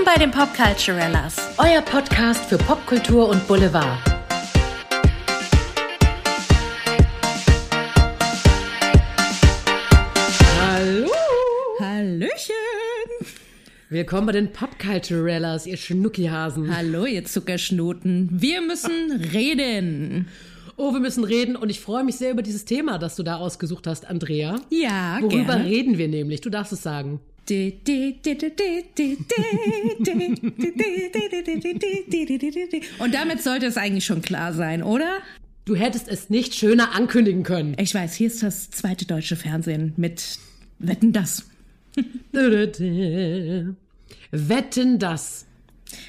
Willkommen bei den Popculturellas. Euer Podcast für Popkultur und Boulevard. Hallo! Hallöchen! Willkommen bei den Popculturellas, ihr Schnuckihasen. Hallo, ihr Zuckerschnuten. Wir müssen reden. Oh, wir müssen reden und ich freue mich sehr über dieses Thema, das du da ausgesucht hast, Andrea. Ja, Worüber gerne. reden wir nämlich? Du darfst es sagen. Und damit sollte es eigentlich schon klar sein, oder? Du hättest es nicht schöner ankündigen können. Ich weiß, hier ist das zweite deutsche Fernsehen mit Wetten das. Wetten das.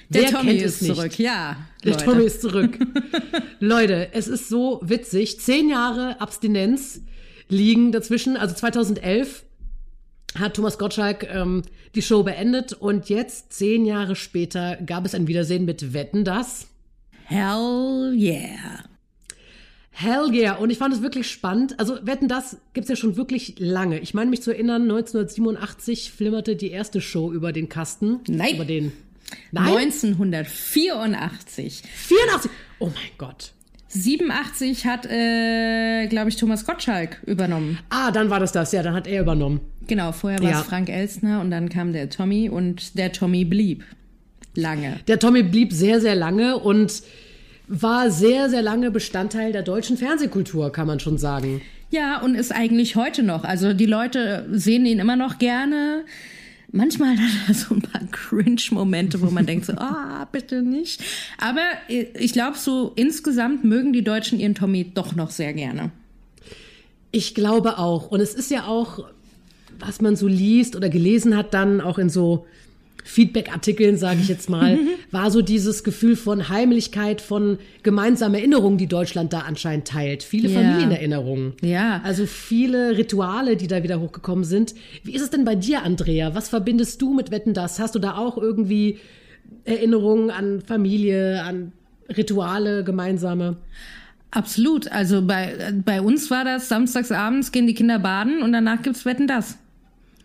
Der Wer Tommy kennt ist es nicht? zurück, ja. Der Leute. Tommy ist zurück. Leute, es ist so witzig. Zehn Jahre Abstinenz liegen dazwischen. Also 2011 hat Thomas Gottschalk ähm, die Show beendet und jetzt, zehn Jahre später, gab es ein Wiedersehen mit Wetten, das? Hell yeah. Hell yeah. Und ich fand es wirklich spannend. Also Wetten, das gibt's ja schon wirklich lange. Ich meine mich zu erinnern, 1987 flimmerte die erste Show über den Kasten. Nein. Über den... Nein, 1984. 84. Oh mein Gott. 87 hat, äh, glaube ich, Thomas Gottschalk übernommen. Ah, dann war das das. Ja, dann hat er übernommen. Genau, vorher war Ja. es Frank Elstner und dann kam der Tommy und der Tommy blieb lange. Der Tommy blieb sehr, sehr lange und war sehr, sehr lange Bestandteil der deutschen Fernsehkultur, kann man schon sagen. Ja, und ist eigentlich heute noch. Also die Leute sehen ihn immer noch gerne. Manchmal hat er so ein paar Cringe-Momente, wo man denkt so, ah, bitte nicht. Aber ich glaube, so insgesamt mögen die Deutschen ihren Tommy doch noch sehr gerne. Ich glaube auch. Und es ist ja auch, was man so liest oder gelesen hat, dann auch in so Feedback-Artikeln, sage ich jetzt mal, war so dieses Gefühl von Heimlichkeit, von gemeinsamer Erinnerungen, die Deutschland da anscheinend teilt. Viele Ja. Familienerinnerungen. Ja. Also viele Rituale, die da wieder hochgekommen sind. Wie ist es denn bei dir, Andrea? Was verbindest du mit Wetten das? Hast du da auch irgendwie Erinnerungen an Familie, an Rituale, gemeinsame? Absolut. Also bei, bei uns war das samstags abends gehen die Kinder baden und danach gibt's Wetten das.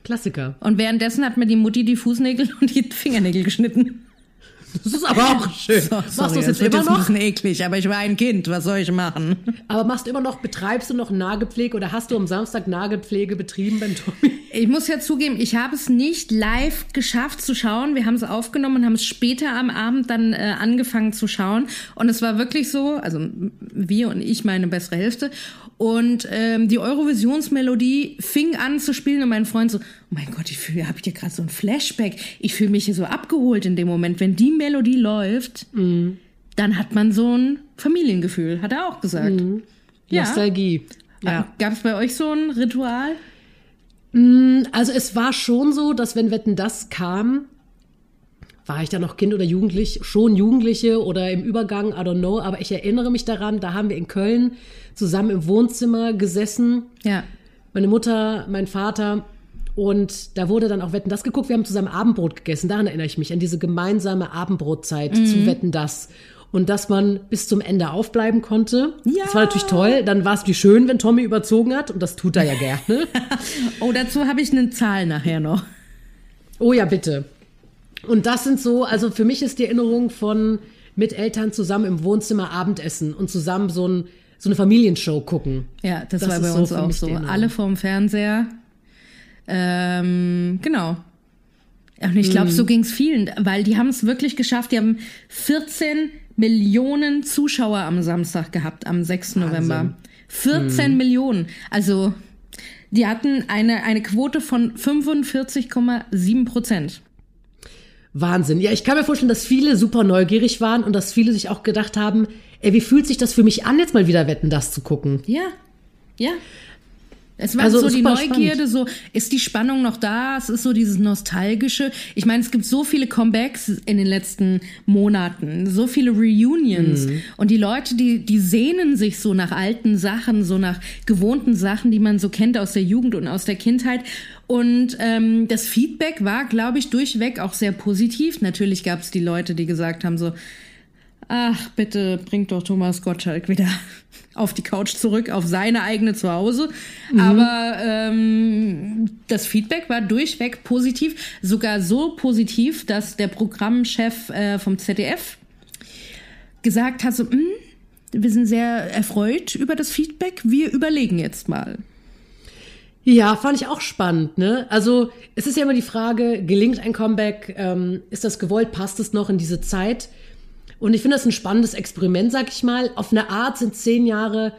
Klassiker. Und währenddessen hat mir die Mutti die Fußnägel und die Fingernägel geschnitten. Das ist aber auch schön. So, machst sorry, du es das jetzt immer noch? bisschen eklig, aber ich war ein Kind, was soll ich machen? Aber machst du immer noch, betreibst du noch Nahgepflege oder hast du am Samstag Nahgepflege betrieben beim Tommy? Ich muss ja zugeben, ich habe es nicht live geschafft zu schauen. Wir haben es aufgenommen und haben es später am Abend dann äh, angefangen zu schauen. Und es war wirklich so, also wir und ich, meine bessere Hälfte. Und ähm, die Eurovisionsmelodie fing an zu spielen und mein Freund so, oh mein Gott, ich fühle, habe ich dir gerade so ein Flashback. Ich fühle mich hier so abgeholt in dem Moment. Wenn die Melodie läuft, dann hat man so ein Familiengefühl, hat er auch gesagt. Ja. Nostalgie. Ja. Gab es bei euch so ein Ritual? Also es war schon so, dass wenn Wetten das kam, war ich da noch Kind oder Jugendlich, schon Jugendliche oder im Übergang, I don't know, aber ich erinnere mich daran, da haben wir in Köln zusammen im Wohnzimmer gesessen, Ja. meine Mutter, mein Vater und da wurde dann auch Wetten das geguckt, wir haben zusammen Abendbrot gegessen, daran erinnere ich mich, an diese gemeinsame Abendbrotzeit zu Wetten das. Und dass man bis zum Ende aufbleiben konnte. Ja. Das war natürlich toll. Dann war es wie schön, wenn Tommy überzogen hat. Und das tut er ja gerne. Oh, dazu habe ich eine Zahl nachher noch. Oh ja, bitte. Und das sind so, also für mich ist die Erinnerung von mit Eltern zusammen im Wohnzimmer Abendessen und zusammen so, ein, so eine Familienshow gucken. Ja, das, Das war bei so uns für auch so. Alle vorm Fernseher. Ähm, genau. Und ich glaube, so Mhm. ging es vielen, weil die haben es wirklich geschafft. Die haben 14 Millionen Zuschauer am Samstag gehabt, am 6. November. 14 Mhm. Millionen. Also, die hatten eine, eine Quote von 45,7 Prozent. Wahnsinn. Ja, ich kann mir vorstellen, dass viele super neugierig waren und dass viele sich auch gedacht haben, ey, wie fühlt sich das für mich an, jetzt mal wieder Wetten, das zu gucken? Ja, ja. Es war Also so die Neugierde, so ist die Spannung noch da? Es ist so dieses nostalgische. Ich meine, es gibt so viele Comebacks in den letzten Monaten, so viele Reunions und die Leute, die die sehnen sich so nach alten Sachen, so nach gewohnten Sachen, die man so kennt aus der Jugend und aus der Kindheit. Und ähm, das Feedback war, glaube ich, durchweg auch sehr positiv. Natürlich gab es die Leute, die gesagt haben so ach, bitte bringt doch Thomas Gottschalk wieder auf die Couch zurück, auf seine eigene Zuhause. Mhm. Aber ähm, das Feedback war durchweg positiv, sogar so positiv, dass der Programmchef äh, vom ZDF gesagt hat, so, hm, wir sind sehr erfreut über das Feedback, wir überlegen jetzt mal. Ja, fand ich auch spannend. Ne? Also es ist ja immer die Frage, gelingt ein Comeback? Ähm, ist das gewollt? Passt es noch in diese Zeit? Und ich finde das ein spannendes Experiment, sag ich mal. Auf eine Art sind zehn Jahre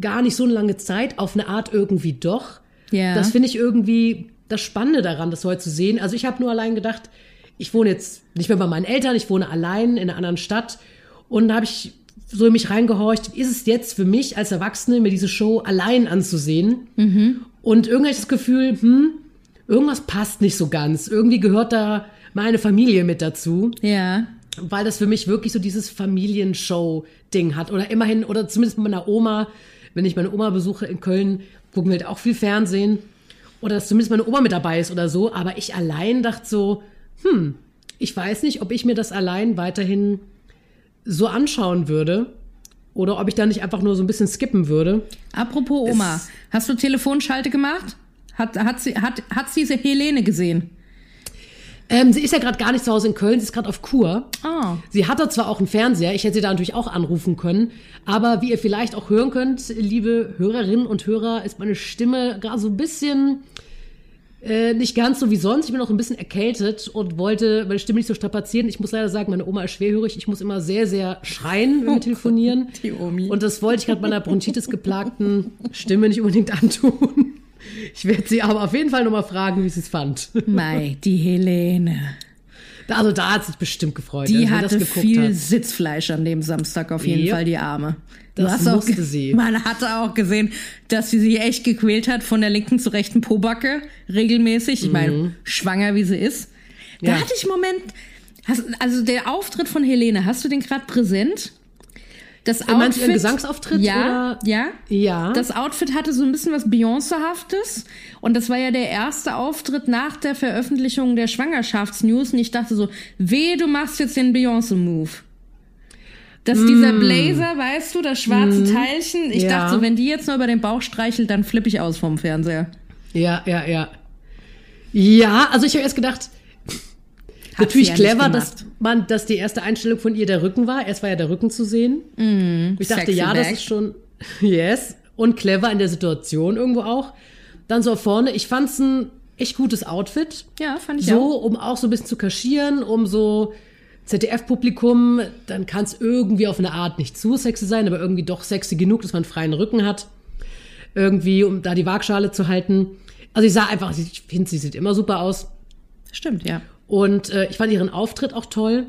gar nicht so eine lange Zeit, auf eine Art irgendwie doch. Ja. Das finde ich irgendwie das Spannende daran, das heute zu sehen. Also ich habe nur allein gedacht, ich wohne jetzt nicht mehr bei meinen Eltern, ich wohne allein in einer anderen Stadt. Und da habe ich so in mich reingehorcht, ist es jetzt für mich als Erwachsene, mir diese Show allein anzusehen? Mhm. Und irgendwie das Gefühl, hm, irgendwas passt nicht so ganz. Irgendwie gehört da meine Familie mit dazu. Ja. Weil das für mich wirklich so dieses Familienshow-Ding hat. Oder immerhin, oder zumindest mit meiner Oma, wenn ich meine Oma besuche in Köln, gucken wir halt auch viel Fernsehen. Oder dass zumindest meine Oma mit dabei ist oder so. Aber ich allein dachte so, hm, ich weiß nicht, ob ich mir das allein weiterhin so anschauen würde. Oder ob ich da nicht einfach nur so ein bisschen skippen würde. Apropos Oma, es hast du Telefonschalte gemacht? Hat, hat, sie, hat, hat sie Helene gesehen? Ähm, sie ist ja gerade gar nicht zu Hause in Köln, sie ist gerade auf Kur. Oh. Sie hatte zwar auch einen Fernseher, ich hätte sie da natürlich auch anrufen können, aber wie ihr vielleicht auch hören könnt, liebe Hörerinnen und Hörer, ist meine Stimme gerade so ein bisschen äh, nicht ganz so wie sonst. Ich bin auch ein bisschen erkältet und wollte meine Stimme nicht so strapazieren. Ich muss leider sagen, meine Oma ist schwerhörig. Ich muss immer sehr, sehr schreien, wenn wir oh telefonieren. Die Omi. Und das wollte ich gerade meiner Bronchitis geplagten Stimme nicht unbedingt antun. Ich werde sie aber auf jeden Fall nochmal fragen, wie sie es fand. Mei, die Helene. Also da hat sich bestimmt gefreut. Die hatte viel hat. Sitzfleisch an dem Samstag auf jeden yep. Fall, die Arme. Du das musste sie. Man hatte auch gesehen, dass sie sich echt gequält hat von der linken zur rechten Pobacke regelmäßig. Ich mhm. meine, schwanger wie sie ist. Da ja. hatte ich einen Moment, hast, also der Auftritt von Helene, hast du den gerade präsent? Das Outfit, Meinst du ihren Gesangsauftritt? Ja, oder? ja. Ja. Das Outfit hatte so ein bisschen was Beyoncé-haftes. Und das war ja der erste Auftritt nach der Veröffentlichung der Schwangerschaftsnews. Und ich dachte so, weh, du machst jetzt den Beyoncé-Move. Dass mm. dieser Blazer, weißt du, das schwarze mm. Teilchen, ich ja. dachte so, wenn die jetzt nur über den Bauch streichelt, dann flippe ich aus vom Fernseher. Ja, ja, ja. Ja, also ich habe erst gedacht, natürlich ja clever, dass man, dass die erste Einstellung von ihr der Rücken war. Erst war ja der Rücken zu sehen. Mm, ich dachte, ja, back. das ist schon, yes. Und clever in der Situation irgendwo auch. Dann so vorne. Ich fand's ein echt gutes Outfit. Ja, fand ich so, auch. So, um auch so ein bisschen zu kaschieren, um so ZDF-Publikum, dann kann es irgendwie auf eine Art nicht zu sexy sein, aber irgendwie doch sexy genug, dass man einen freien Rücken hat. Irgendwie, um da die Waagschale zu halten. Also ich sah einfach, ich finde, sie sieht immer super aus. Stimmt, ja. Und äh, ich fand ihren Auftritt auch toll.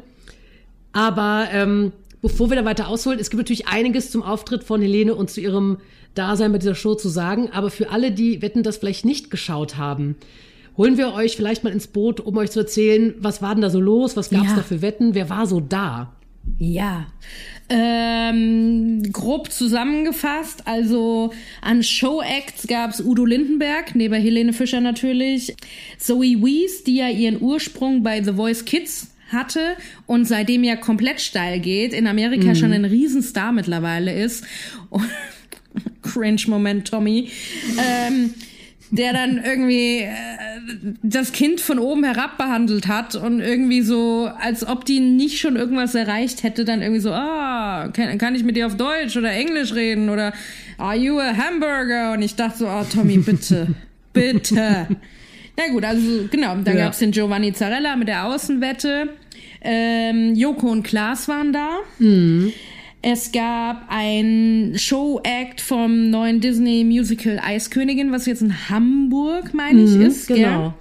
Aber ähm, bevor wir da weiter ausholen, es gibt natürlich einiges zum Auftritt von Helene und zu ihrem Dasein bei dieser Show zu sagen. Aber für alle, die wetten, das vielleicht nicht geschaut haben, holen wir euch vielleicht mal ins Boot, um euch zu erzählen, was war denn da so los, was gab es ja. da für Wetten, wer war so da? Ja, ähm, grob zusammengefasst, also an Show-Acts gab es Udo Lindenberg, neben Helene Fischer natürlich, Zoe Wees, die ja ihren Ursprung bei The Voice Kids hatte und seitdem ja komplett steil geht, in Amerika mhm. schon ein Riesenstar mittlerweile ist. Cringe-Moment, Tommy. Ähm, der dann irgendwie äh, das Kind von oben herab behandelt hat und irgendwie so, als ob die nicht schon irgendwas erreicht hätte, dann irgendwie so, ah, kann, kann ich mit dir auf Deutsch oder Englisch reden oder are you a hamburger? Und ich dachte so, ah, oh, Tommy, bitte, bitte. Na gut, also genau, dann ja. gab's den Giovanni Zarella mit der Außenwette. Ähm, Joko und Klaas waren da. Mhm. Es gab ein Show-Act vom neuen Disney-Musical Eiskönigin, was jetzt in Hamburg, meine ich, mhm, ist. Genau.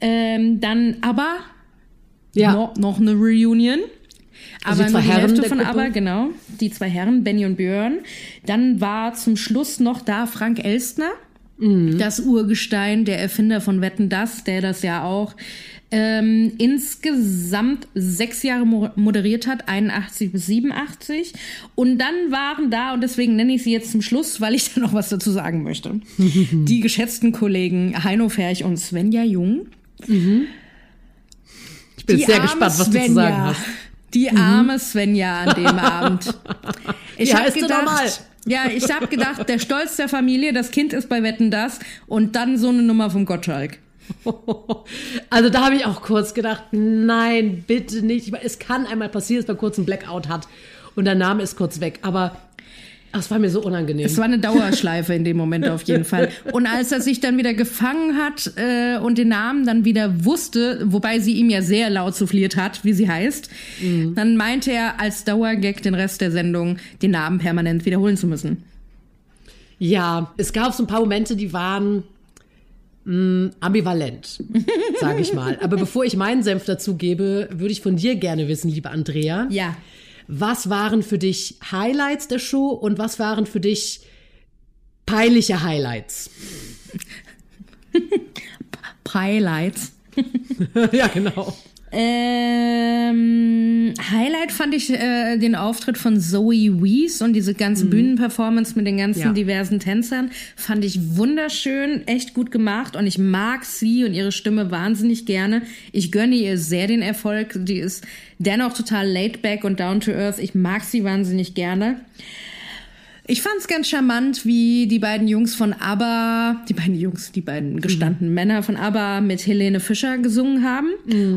Ähm, dann aber ja. noch, noch eine Reunion. Also aber nur die Herren Hälfte von Aber, genau. Die zwei Herren, Benny und Björn. Dann war zum Schluss noch da Frank Elstner. Mhm. Das Urgestein, der Erfinder von Wetten Das, der das ja auch ähm, insgesamt sechs Jahre moderiert hat, 81 bis 87. Und dann waren da, und deswegen nenne ich sie jetzt zum Schluss, weil ich da noch was dazu sagen möchte, die geschätzten Kollegen Heino Ferch und Svenja Jung. Mhm. Ich bin sehr gespannt, was Svenja, du zu sagen hast. Die arme Svenja an dem Abend. Ich Wie hab heißt sie nochmal? gedacht, ja, ich habe gedacht, der Stolz der Familie, das Kind ist bei Wetten das und dann so eine Nummer vom Gottschalk. Also da habe ich auch kurz gedacht, nein, bitte nicht. Es kann einmal passieren, dass man kurz einen Blackout hat und der Name ist kurz weg. Aber das war mir so unangenehm. Es war eine Dauerschleife in dem Moment auf jeden Fall. Und als er sich dann wieder gefangen hat äh, und den Namen dann wieder wusste, wobei sie ihm ja sehr laut souffliert hat, wie sie heißt, dann meinte er als Dauergag den Rest der Sendung, den Namen permanent wiederholen zu müssen. Ja, es gab so ein paar Momente, die waren mh, ambivalent, sage ich mal. Aber bevor ich meinen Senf dazu gebe, würde ich von dir gerne wissen, liebe Andrea. Ja. Was waren für dich Highlights der Show und was waren für dich peinliche Highlights? Highlights. ja, genau. Ähm, Highlight fand ich äh, den Auftritt von Zoe Wees und diese ganze Bühnenperformance mit den ganzen Ja. diversen Tänzern fand ich wunderschön, echt gut gemacht und ich mag sie und ihre Stimme wahnsinnig gerne. Ich gönne ihr sehr den Erfolg. Die ist dennoch total laid back und down to earth. Ich mag sie wahnsinnig gerne. Ich fand's ganz charmant, wie die beiden Jungs von ABBA, die beiden Jungs, die beiden gestandenen Männer von ABBA mit Helene Fischer gesungen haben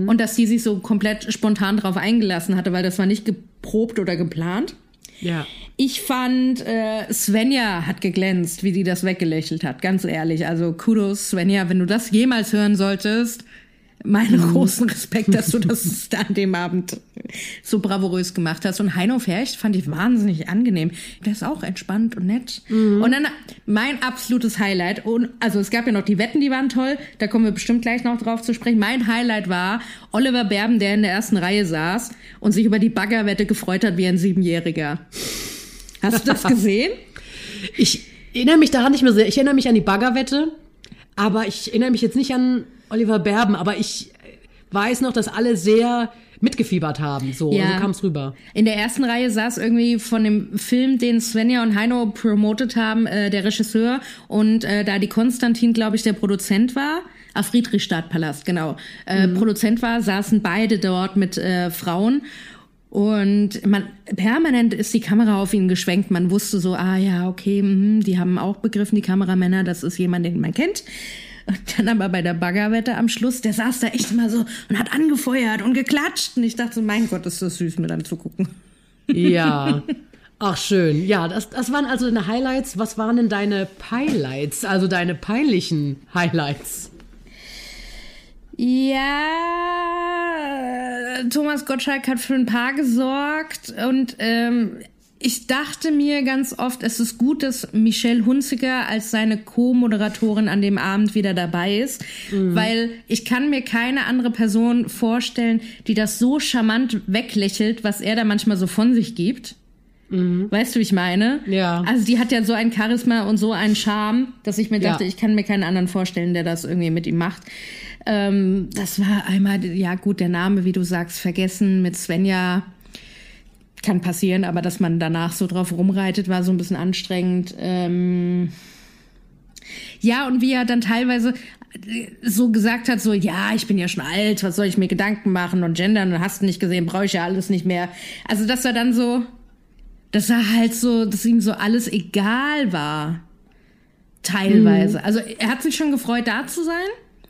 und dass die sich so komplett spontan drauf eingelassen hatte, weil das war nicht geprobt oder geplant. Ja. Ich fand, äh, Svenja hat geglänzt, wie die das weggelächelt hat, ganz ehrlich. Also Kudos, Svenja, wenn du das jemals hören solltest, meinen großen Respekt, dass du das an dem Abend so bravourös gemacht hast. Und Heino Fercht fand ich wahnsinnig angenehm. Der ist auch entspannt und nett. Und dann mein absolutes Highlight, und also es gab ja noch die Wetten, die waren toll, da kommen wir bestimmt gleich noch drauf zu sprechen. Mein Highlight war Oliver Berben, der in der ersten Reihe saß und sich über die Baggerwette gefreut hat wie ein Siebenjähriger. Hast du das gesehen? Ich erinnere mich daran nicht mehr sehr. Ich erinnere mich an die Baggerwette, aber ich erinnere mich jetzt nicht an Oliver Berben, aber ich weiß noch, dass alle sehr mitgefiebert haben. So, Ja. so kam es rüber. In der ersten Reihe saß irgendwie von dem Film, den Svenja und Heino promotet haben, äh, der Regisseur und äh, da die Konstantin, glaube ich, der Produzent war. Ah, Friedrichstadtpalast, genau. Äh, Produzent war, saßen beide dort mit äh, Frauen. Und man permanent ist die Kamera auf ihn geschwenkt. Man wusste so, ah ja, okay, mhm, die haben auch begriffen, die Kameramänner, das ist jemand, den man kennt. Und dann aber bei der Baggerwette am Schluss, der saß da echt immer so und hat angefeuert und geklatscht. Und ich dachte so, mein Gott, ist das süß, mir dann zu gucken. Ja. Ach, schön. Ja, das, das waren also deine Highlights. Was waren denn deine Highlights, also deine peinlichen Highlights? Ja, Thomas Gottschalk hat für ein paar gesorgt und ähm, ich dachte mir ganz oft, es ist gut, dass Michelle Hunziker als seine Co-Moderatorin an dem Abend wieder dabei ist, weil ich kann mir keine andere Person vorstellen, die das so charmant weglächelt, was er da manchmal so von sich gibt. Weißt du, wie ich meine? Ja. Also die hat ja so ein Charisma und so einen Charme, dass ich mir dachte, Ja. ich kann mir keinen anderen vorstellen, der das irgendwie mit ihm macht. Ähm, das war einmal, ja gut, der Name, wie du sagst, vergessen mit Svenja. Kann passieren, aber dass man danach so drauf rumreitet, war so ein bisschen anstrengend. Ähm ja, und wie er dann teilweise äh, so gesagt hat, so, ja, ich bin ja schon alt, was soll ich mir Gedanken machen und gendern und hast nicht gesehen, brauche ich ja alles nicht mehr. Also, dass er dann so, dass er halt so, dass ihm so alles egal war. Teilweise. Also, er hat sich schon gefreut, da zu sein.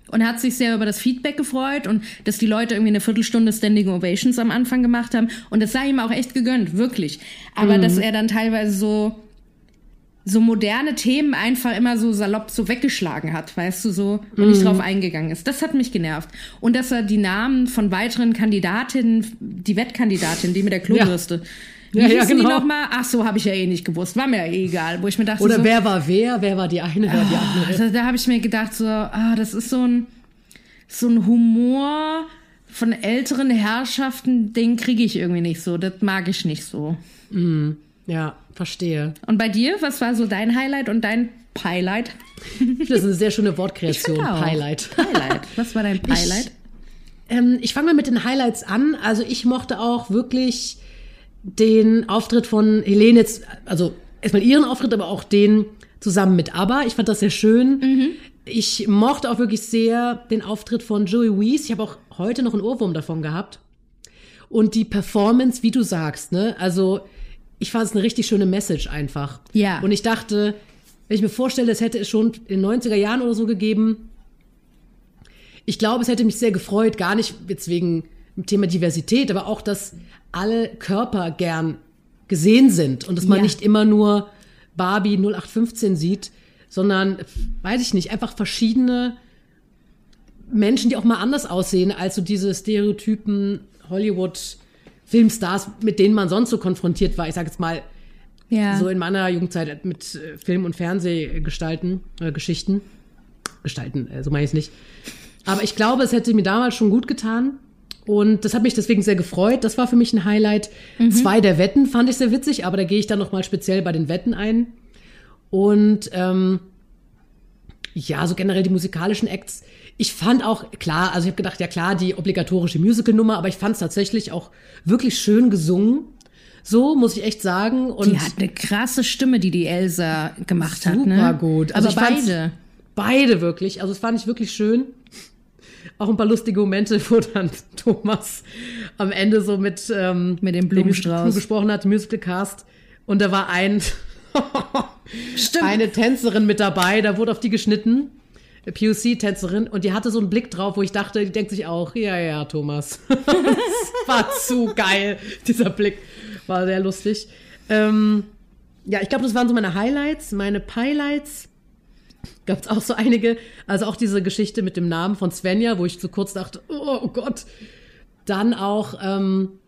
Und er hat sich sehr über das Feedback gefreut und dass die Leute irgendwie eine Viertelstunde Standing Ovations am Anfang gemacht haben. Und das sei ihm auch echt gegönnt, wirklich. Aber dass er dann teilweise so, so moderne Themen einfach immer so salopp so weggeschlagen hat, weißt du, so, und nicht drauf eingegangen ist. Das hat mich genervt. Und dass er die Namen von weiteren Kandidatinnen, die Wettkandidatin, die mit der Klobürste, wie Ja, ja, hießen die genau. nochmal? Ach so, habe ich ja eh nicht gewusst. War mir ja eh egal. Wo ich mir dachte, Oder so, wer war wer? Wer war die eine, wer war die andere? da, da habe ich mir gedacht, so, ah, das ist so ein, so ein Humor von älteren Herrschaften, den kriege ich irgendwie nicht so. Das mag ich nicht so. Ja, verstehe. Und bei dir, was war so dein Highlight und dein Highlight? Das ist eine sehr schöne Wortkreation. Highlight. Highlight. Was war dein Highlight? Ähm, ich fange mal mit den Highlights an. Also ich mochte auch wirklich den Auftritt von Helene jetzt, also erstmal ihren Auftritt, aber auch den zusammen mit ABBA. Ich fand das sehr schön. Ich mochte auch wirklich sehr den Auftritt von Joey Weiss. Ich habe auch heute noch einen Ohrwurm davon gehabt. Und die Performance, wie du sagst, ne? Also, ich fand es eine richtig schöne Message einfach. Ja. Und ich dachte, wenn ich mir vorstelle, es hätte es schon in den 90er Jahren oder so gegeben, ich glaube, es hätte mich sehr gefreut, gar nicht jetzt wegen Thema Diversität, aber auch, dass alle Körper gern gesehen sind und dass man Ja. nicht immer nur Barbie 0815 sieht, sondern, weiß ich nicht, einfach verschiedene Menschen, die auch mal anders aussehen als so diese Stereotypen Hollywood-Filmstars, mit denen man sonst so konfrontiert war. Ich sage jetzt mal, Ja. so in meiner Jugendzeit mit äh, Film- und Fernsehgestalten, äh, Geschichten. Gestalten, äh, so meine ich es nicht. Aber ich glaube, es hätte mir damals schon gut getan. Und das hat mich deswegen sehr gefreut. Das war für mich ein Highlight. Zwei der Wetten fand ich sehr witzig, aber da gehe ich dann nochmal speziell bei den Wetten ein. Und ähm, ja, so generell die musikalischen Acts. Ich fand auch, klar, also ich habe gedacht, ja klar, die obligatorische Musical-Nummer, aber ich fand es tatsächlich auch wirklich schön gesungen. So, muss ich echt sagen. Und die hat eine krasse Stimme, die die Elsa gemacht hat. Super Ne? gut. Also fand's- beide. Beide wirklich. Also das fand ich wirklich schön. Auch ein paar lustige Momente, wo dann Thomas am Ende so mit, ähm, Mit dem Blumenstrauß. Gesprochen hat, Musical Cast. Und da war ein, eine Tänzerin mit dabei, da wurde auf die geschnitten. POC-Tänzerin und die hatte so einen Blick drauf, wo ich dachte, die denkt sich auch, ja, ja, Thomas. das war zu geil, dieser Blick. War sehr lustig. Ähm, ja, ich glaube, das waren so meine Highlights, meine Pielights. Gab es auch so einige, also auch diese Geschichte mit dem Namen von Svenja, wo ich so kurz dachte, oh, Gott. Dann auch ähm,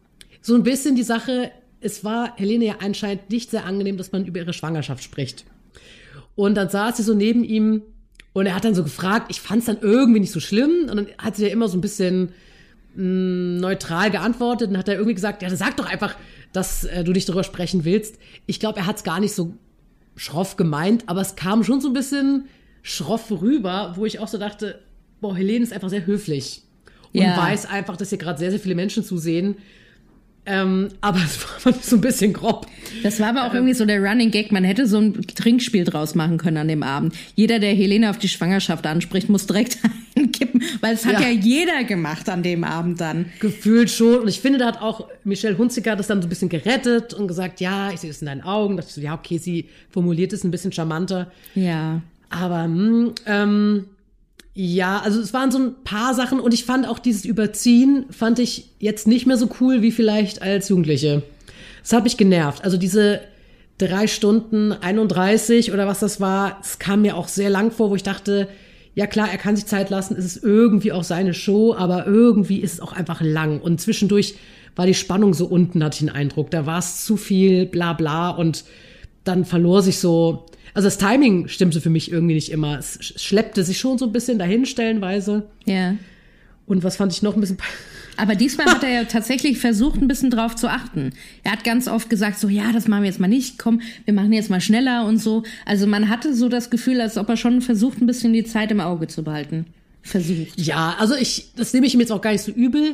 so ein bisschen die Sache, es war Helene ja anscheinend nicht sehr angenehm, dass man über ihre Schwangerschaft spricht. Und dann saß sie so neben ihm und er hat dann so gefragt, ich fand es dann irgendwie nicht so schlimm. Und dann hat sie ja immer so ein bisschen mh, neutral geantwortet und hat er irgendwie gesagt, ja, sag doch einfach, dass äh, du nicht darüber sprechen willst. Ich glaube, er hat es gar nicht so schroff gemeint, aber es kam schon so ein bisschen schroff rüber, wo ich auch so dachte, boah, Helene ist einfach sehr höflich und Ja. weiß einfach, dass hier gerade sehr, sehr viele Menschen zusehen. Ähm, aber es war so ein bisschen grob. Das war aber auch irgendwie so der Running Gag. Man hätte so ein Trinkspiel draus machen können an dem Abend. Jeder, der Helene auf die Schwangerschaft anspricht, muss direkt einkippen, weil es hat Ja. ja. jeder gemacht an dem Abend dann. Gefühlt schon. Und ich finde, da hat auch Michelle Hunziker das dann so ein bisschen gerettet und gesagt, ja, ich sehe es in deinen Augen. Da dachte ich so, ja, okay, sie formuliert es ein bisschen charmanter. Ja. Aber hm, ähm, ja, also es waren so ein paar Sachen und ich fand auch dieses Überziehen, fand ich jetzt nicht mehr so cool wie vielleicht als Jugendliche. Das hat mich genervt. Also diese drei Stunden 31 oder was das war, es kam mir auch sehr lang vor, wo ich dachte, ja klar, er kann sich Zeit lassen, es ist irgendwie auch seine Show, aber irgendwie ist es auch einfach lang. Und zwischendurch war die Spannung so unten, hatte ich den Eindruck. Da war es zu viel bla bla und dann verlor sich so. Also das Timing stimmte für mich irgendwie nicht immer. Es sch- schleppte sich schon so ein bisschen dahin stellenweise. Ja. Und was fand ich noch ein bisschen. Aber diesmal hat er ja tatsächlich versucht, ein bisschen drauf zu achten. Er hat ganz oft gesagt, so, ja, das machen wir jetzt mal nicht, komm, wir machen jetzt mal schneller und so. Also man hatte so das Gefühl, als ob er schon versucht, ein bisschen die Zeit im Auge zu behalten. Versucht. Ja, also ich, das nehme ich ihm jetzt auch gar nicht so übel.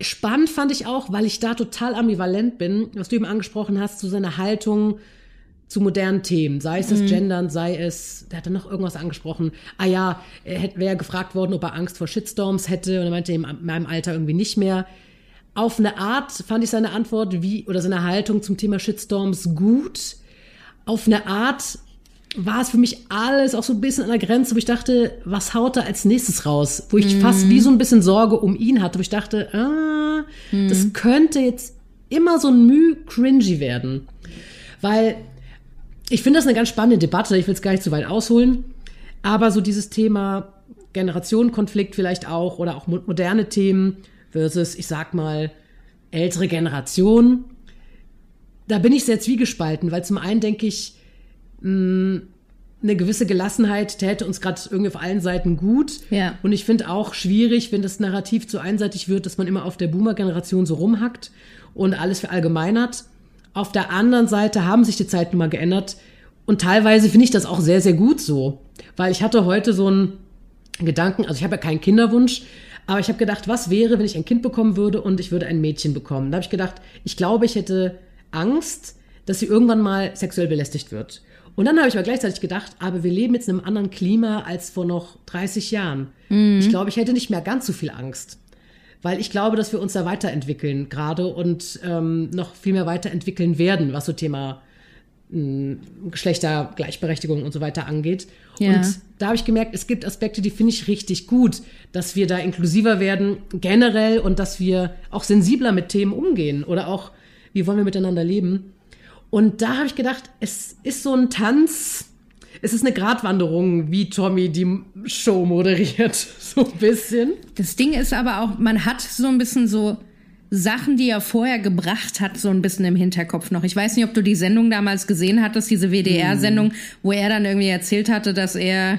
Spannend fand ich auch, weil ich da total ambivalent bin, was du eben angesprochen hast, zu seiner Haltung zu modernen Themen, sei es das Gendern, sei es, der hat dann noch irgendwas angesprochen. Ah ja, er hätte- wäre gefragt worden, ob er Angst vor Shitstorms hätte und er meinte, in meinem Alter irgendwie nicht mehr. Auf eine Art fand ich seine Antwort wie oder seine Haltung zum Thema Shitstorms gut. Auf eine Art war es für mich alles auch so ein bisschen an der Grenze, wo ich dachte, was haut er als nächstes raus? Wo ich fast wie so ein bisschen Sorge um ihn hatte, wo ich dachte, ah, das könnte jetzt immer so ein Müh cringy werden. Weil ich finde das eine ganz spannende Debatte, ich will es gar nicht zu weit ausholen, aber so dieses Thema Generationenkonflikt vielleicht auch oder auch mo- moderne Themen versus, ich sag mal, ältere Generationen, da bin ich sehr zwiegespalten, weil zum einen denke ich, mh, eine gewisse Gelassenheit täte uns gerade irgendwie auf allen Seiten gut. Ja. Und ich finde auch schwierig, wenn das Narrativ zu einseitig wird, dass man immer auf der Boomer-Generation so rumhackt und alles verallgemeinert. Auf der anderen Seite haben sich die Zeiten mal geändert. Und teilweise finde ich das auch sehr, sehr gut so. Weil ich hatte heute so einen Gedanken, also ich habe ja keinen Kinderwunsch, aber ich habe gedacht, was wäre, wenn ich ein Kind bekommen würde und ich würde ein Mädchen bekommen? Da habe ich gedacht, ich glaube, ich hätte Angst, dass sie irgendwann mal sexuell belästigt wird. Und dann habe ich aber gleichzeitig gedacht, aber wir leben jetzt in einem anderen Klima als vor noch 30 Jahren. Ich glaube, ich hätte nicht mehr ganz so viel Angst. Weil ich glaube, dass wir uns da weiterentwickeln gerade und ähm, noch viel mehr weiterentwickeln werden, was so Thema mh, Geschlechtergleichberechtigung und so weiter angeht. Ja. Und da habe ich gemerkt, es gibt Aspekte, die finde ich richtig gut, dass wir da inklusiver werden generell und dass wir auch sensibler mit Themen umgehen oder auch, wie wollen wir miteinander leben. Und da habe ich gedacht, es ist so ein Tanz, es ist eine Gratwanderung, wie Tommy die Show moderiert, so ein bisschen. Das Ding ist aber auch, man hat so ein bisschen so Sachen, die er vorher gebracht hat, so ein bisschen im Hinterkopf noch. Ich weiß nicht, ob du die Sendung damals gesehen hattest, diese WDR-Sendung, wo er dann irgendwie erzählt hatte, dass er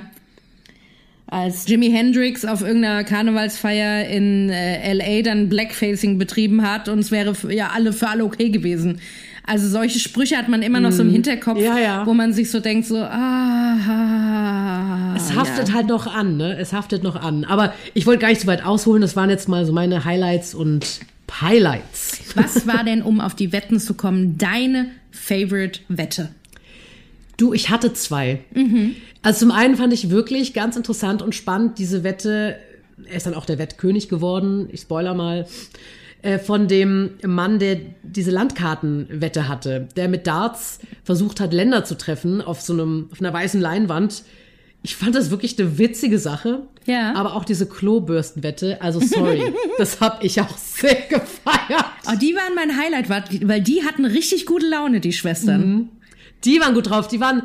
als Jimi Hendrix auf irgendeiner Karnevalsfeier in äh, LA dann Blackfacing betrieben hat und es wäre ja alle für alle okay gewesen. Also solche Sprüche hat man immer noch so im Hinterkopf, Ja, ja. wo man sich so denkt, so, ah, Es haftet ja. halt noch an, ne? Es haftet noch an. Aber ich wollte gar nicht so weit ausholen. Das waren jetzt mal so meine Highlights und Highlights. Was war denn, um auf die Wetten zu kommen, deine Favorite-Wette? Du, ich hatte zwei. Also zum einen fand ich wirklich ganz interessant und spannend diese Wette. Er ist dann auch der Wettkönig geworden. Ich spoiler mal. Äh, Von dem Mann, der diese Landkartenwette hatte, der mit Darts versucht hat, Länder zu treffen auf so einem, auf einer weißen Leinwand. Ich fand das wirklich eine witzige Sache. Ja. Aber auch diese Klobürstenwette, also sorry, das habe ich auch sehr gefeiert. Oh, die waren mein Highlight, weil die hatten richtig gute Laune, die Schwestern. Die waren gut drauf, die waren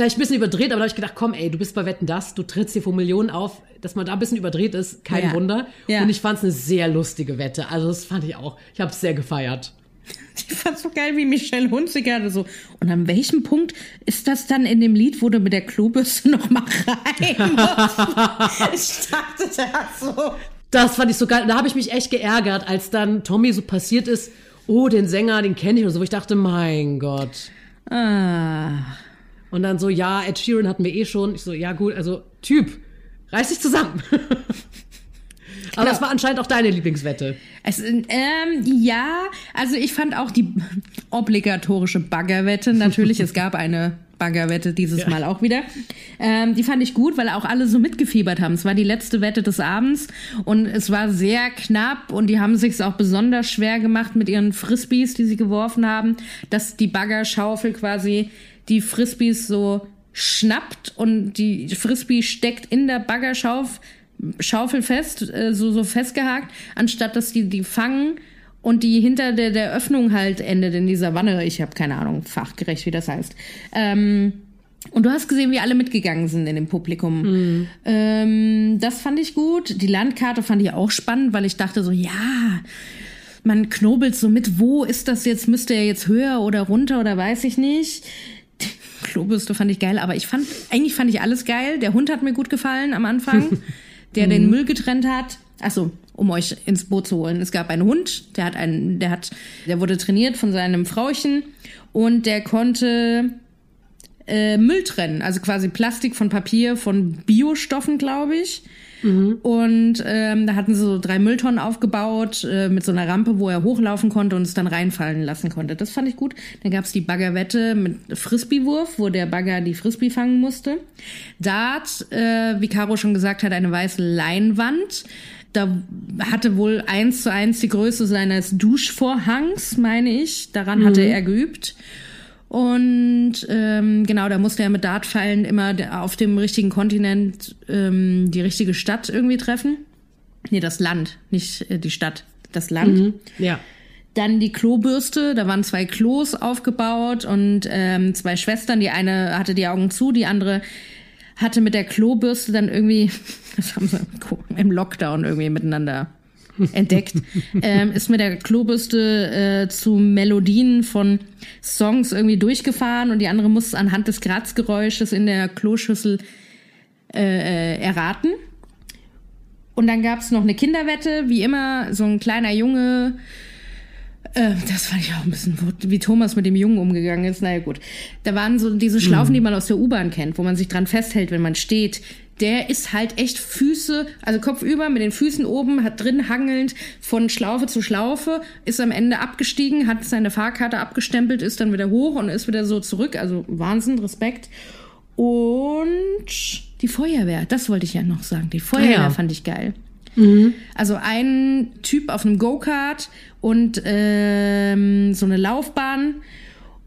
vielleicht ein bisschen überdreht, aber da habe ich gedacht, komm, ey, du bist bei Wetten das, du trittst hier vor Millionen auf, dass man da ein bisschen überdreht ist, kein Ja. Wunder. Ja. Und ich fand es eine sehr lustige Wette. Also das fand ich auch. Ich habe es sehr gefeiert. Ich fand's so geil, wie Michelle Hunziker so. Und an welchem Punkt ist das dann in dem Lied, wo du mit der Klobürste noch mal rein musst? ich dachte, hat so. Das fand ich so geil. Da habe ich mich echt geärgert, als dann Tommy so passiert ist, oh, den Sänger, den kenne ich und so. Ich dachte, mein Gott. Ah. Und dann so, ja, Ed Sheeran hatten wir eh schon. Ich so, ja gut, also Typ, reiß dich zusammen. Aber das war anscheinend auch deine Lieblingswette. Es, ähm, ja, also ich fand auch die obligatorische Baggerwette natürlich. es gab eine Baggerwette dieses Mal auch wieder. Ähm, die fand ich gut, weil auch alle so mitgefiebert haben. Es war die letzte Wette des Abends und es war sehr knapp und die haben sich auch besonders schwer gemacht mit ihren Frisbees, die sie geworfen haben, dass die Baggerschaufel quasi die Frisbees so schnappt und die Frisbee steckt in der Baggerschaufel Schaufel fest, äh, so, so festgehakt, anstatt dass die die fangen und die hinter der, der Öffnung halt endet in dieser Wanne. Ich habe keine Ahnung, fachgerecht, wie das heißt. Ähm, und du hast gesehen, wie alle mitgegangen sind in dem Publikum. Ähm, das fand ich gut. Die Landkarte fand ich auch spannend, weil ich dachte so, ja, man knobelt so mit, wo ist das jetzt? Müsste er jetzt höher oder runter oder weiß ich nicht. Klobürste fand ich geil, aber ich fand, eigentlich fand ich alles geil. Der Hund hat mir gut gefallen am Anfang, der den Müll getrennt hat. Achso, um euch ins Boot zu holen. Es gab einen Hund, der hat einen, der hat, der wurde trainiert von seinem Frauchen und der konnte äh, Müll trennen, also quasi Plastik von Papier, von Biostoffen, glaube ich. Und ähm, da hatten sie so drei Mülltonnen aufgebaut äh, mit so einer Rampe, wo er hochlaufen konnte und es dann reinfallen lassen konnte. Das fand ich gut. Dann gab's die Baggerwette mit Frisbeewurf, wo der Bagger die Frisbee fangen musste. Dart, äh, wie Caro schon gesagt hat, eine weiße Leinwand. Da hatte wohl eins zu eins die Größe seines Duschvorhangs, meine ich. Daran hatte er geübt. Und ähm, genau, da musste er mit Dartpfeilen immer auf dem richtigen Kontinent ähm, die richtige Stadt irgendwie treffen. Nee, das Land, nicht äh, die Stadt, das Land. Ja. Dann die Klobürste, da waren zwei Klos aufgebaut und ähm, zwei Schwestern. Die eine hatte die Augen zu, die andere hatte mit der Klobürste dann irgendwie, das haben sie im Lockdown irgendwie miteinander entdeckt, ähm, ist mit der Klobürste äh, zu Melodien von Songs irgendwie durchgefahren und die andere muss anhand des Kratzgeräusches in der Kloschüssel äh, äh, erraten. Und dann gab's noch eine Kinderwette, wie immer, so ein kleiner Junge. Äh, das fand ich auch ein bisschen, wie Thomas mit dem Jungen umgegangen ist. Naja, gut. Da waren so diese Schlaufen, die man aus der U-Bahn kennt, wo man sich dran festhält, wenn man steht. Der ist halt echt Füße, also kopfüber mit den Füßen oben, hat drin hangelnd von Schlaufe zu Schlaufe, ist am Ende abgestiegen, hat seine Fahrkarte abgestempelt, ist dann wieder hoch und ist wieder so zurück. Also Wahnsinn, Respekt. Und die Feuerwehr, das wollte ich ja noch sagen. Die Feuerwehr ja. fand ich geil. Also ein Typ auf einem Go-Kart und ähm, so eine Laufbahn.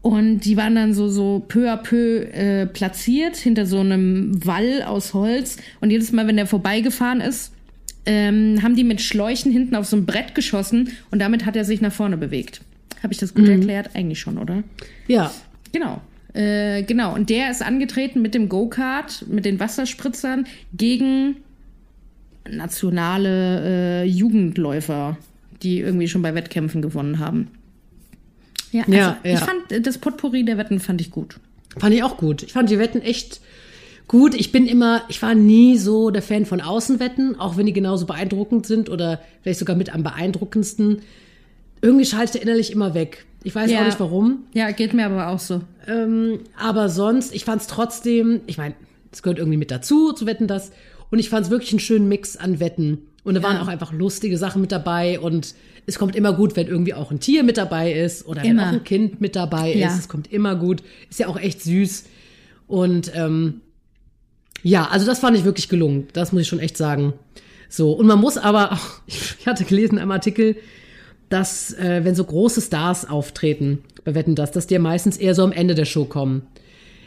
Und die waren dann so, so peu à peu äh, platziert hinter so einem Wall aus Holz. Und jedes Mal, wenn der vorbeigefahren ist, ähm, haben die mit Schläuchen hinten auf so ein Brett geschossen und damit hat er sich nach vorne bewegt. Habe ich das gut erklärt? Eigentlich schon, oder? Ja. Genau. Äh, genau. Und der ist angetreten mit dem Go-Kart, mit den Wasserspritzern gegen nationale äh, Jugendläufer, die irgendwie schon bei Wettkämpfen gewonnen haben. Ja, also Ja, ja. ich fand äh, das Potpourri der Wetten fand ich gut. Fand ich auch gut. Ich fand die Wetten echt gut. Ich bin immer, ich war nie so der Fan von Außenwetten, auch wenn die genauso beeindruckend sind oder vielleicht sogar mit am beeindruckendsten. Irgendwie schaltet er innerlich immer weg. Ich weiß Ja. auch nicht warum. Ja, geht mir aber auch so. Ähm, aber sonst, ich fand es trotzdem, ich meine, es gehört irgendwie mit dazu, zu wetten das. Und ich fand es wirklich einen schönen Mix an Wetten. Und da waren auch einfach lustige Sachen mit dabei. Und es kommt immer gut, wenn irgendwie auch ein Tier mit dabei ist oder wenn Immer. auch ein Kind mit dabei Ja. ist. Es kommt immer gut. Ist ja auch echt süß. Und ähm, ja, also das fand ich wirklich gelungen. Das muss ich schon echt sagen. So, und man muss aber auch, ich hatte gelesen im Artikel, dass äh, wenn so große Stars auftreten bei Wetten das, dass die ja meistens eher so am Ende der Show kommen.